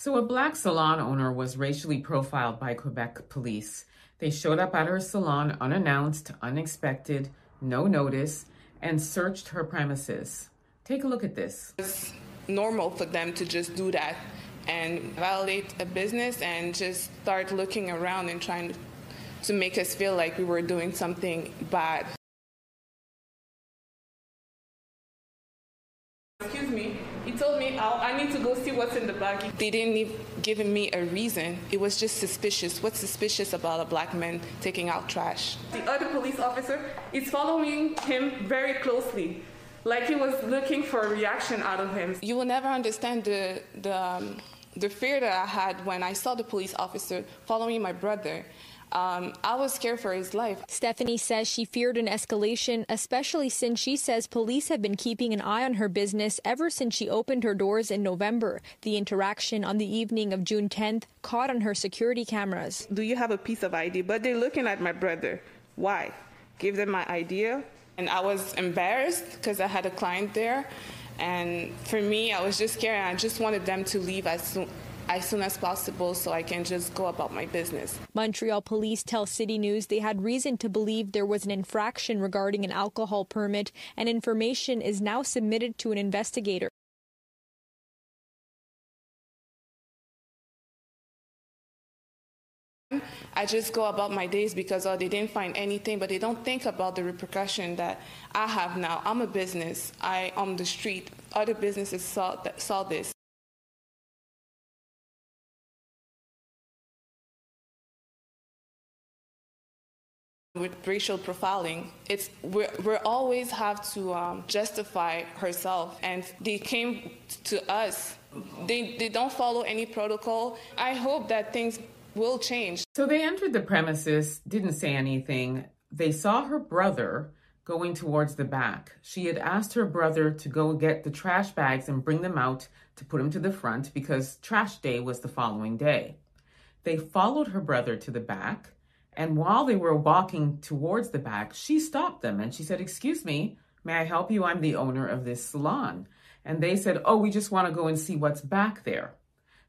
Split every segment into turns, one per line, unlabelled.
So, a black salon owner was racially profiled by Quebec police. They showed up at her salon unannounced, unexpected, no notice, and searched her premises. Take a look at this.
It's normal for them to just do that and violate a business and just start looking around and trying to make us feel like we were doing something bad. Told me I'll, i need to go see what's in the bag. They didn't even give me a reason. It was just suspicious. What's suspicious about a black man taking out trash? The other police officer is following him very closely, like he was looking for a reaction out of him. You will never understand the the. Um, the fear that I had when I saw the police officer following my brother um, I was scared for his life.
Stephanie says she feared an escalation, especially since she says police have been keeping an eye on her business ever since she opened her doors in November. The interaction on the evening of June 10th caught on her security cameras.
Do you have a piece of ID? But they're looking at my brother. Why? Give them my idea. And I was embarrassed because I had a client there. And for me, I was just scared. I just wanted them to leave as soon as soon as possible so I can just go about my business.
Montreal police tell City News they had reason to believe there was an infraction regarding an alcohol permit, and information is now submitted to an investigator.
I just go about my days because oh, they didn't find anything, but they don't think about the repercussion that I have now. I'm a business. I on the street. Other businesses saw, saw this. With racial profiling it's we always have to um, justify herself. And they came to us. They, they don't follow any protocol. I hope that things will change.
So they entered the premises didn't say anything. They saw her brother going towards the back. She had asked her brother to go get the trash bags and bring them out to put them to the front because trash day was the following day. They followed her brother to the back and while they were walking towards the back, she stopped them and she said, Excuse me, may I help you? I'm the owner of this salon. And they said, Oh, we just want to go and see what's back there.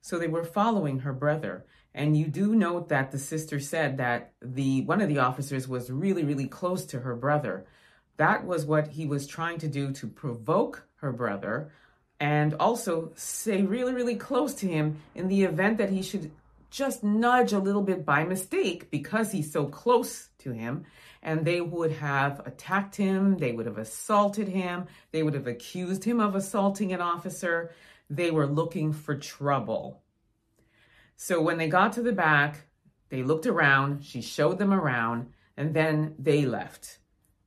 So they were following her brother. And you do note that the sister said that the one of the officers was really, really close to her brother. That was what he was trying to do to provoke her brother and also stay really, really close to him in the event that he should just nudge a little bit by mistake because he's so close to him and they would have attacked him, they would have assaulted him, they would have accused him of assaulting an officer. They were looking for trouble. So when they got to the back, they looked around, she showed them around, and then they left.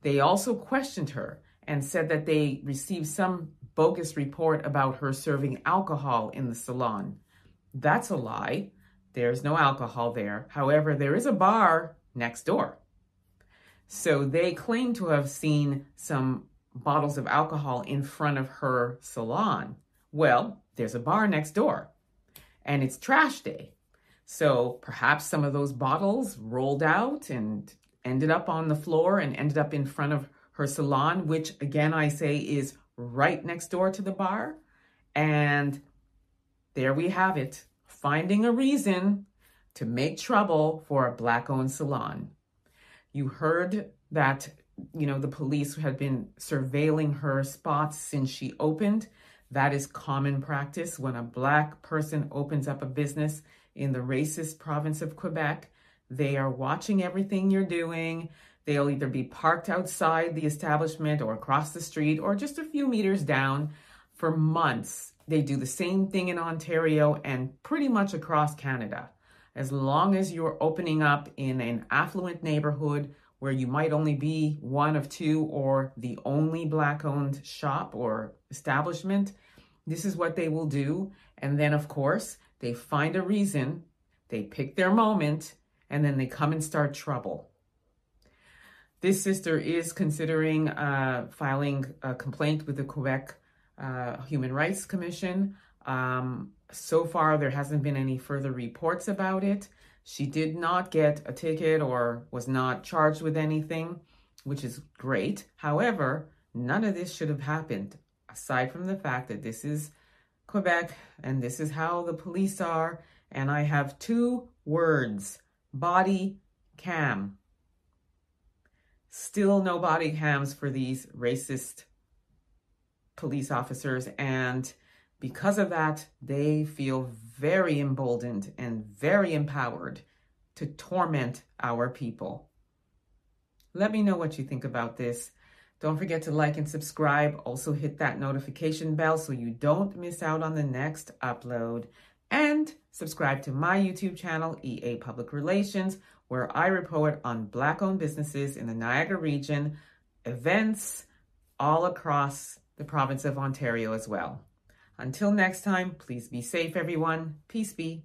They also questioned her and said that they received some bogus report about her serving alcohol in the salon. That's a lie. There's no alcohol there. However, there is a bar next door. So they claim to have seen some bottles of alcohol in front of her salon. Well, there's a bar next door and it's trash day. So perhaps some of those bottles rolled out and ended up on the floor and ended up in front of her salon, which again I say is right next door to the bar. And there we have it finding a reason to make trouble for a black owned salon. You heard that, you know, the police had been surveilling her spots since she opened. That is common practice when a black person opens up a business in the racist province of Quebec. They are watching everything you're doing. They'll either be parked outside the establishment or across the street or just a few meters down for months they do the same thing in Ontario and pretty much across Canada. As long as you're opening up in an affluent neighborhood where you might only be one of two or the only Black owned shop or establishment, this is what they will do. And then, of course, they find a reason, they pick their moment, and then they come and start trouble. This sister is considering uh, filing a complaint with the Quebec uh, Human Rights Commission. Um, so far, there hasn't been any further reports about it. She did not get a ticket or was not charged with anything, which is great. However, none of this should have happened, aside from the fact that this is Quebec, and this is how the police are. And I have two words body cam. Still no body cams for these racist police officers. And because of that, they feel very emboldened and very empowered to torment our people. Let me know what you think about this. Don't forget to like and subscribe. Also, hit that notification bell so you don't miss out on the next upload. And subscribe to my YouTube channel, EA Public Relations, where I report on Black owned businesses in the Niagara region, events all across the province of Ontario as well. Until next time, please be safe, everyone. Peace be.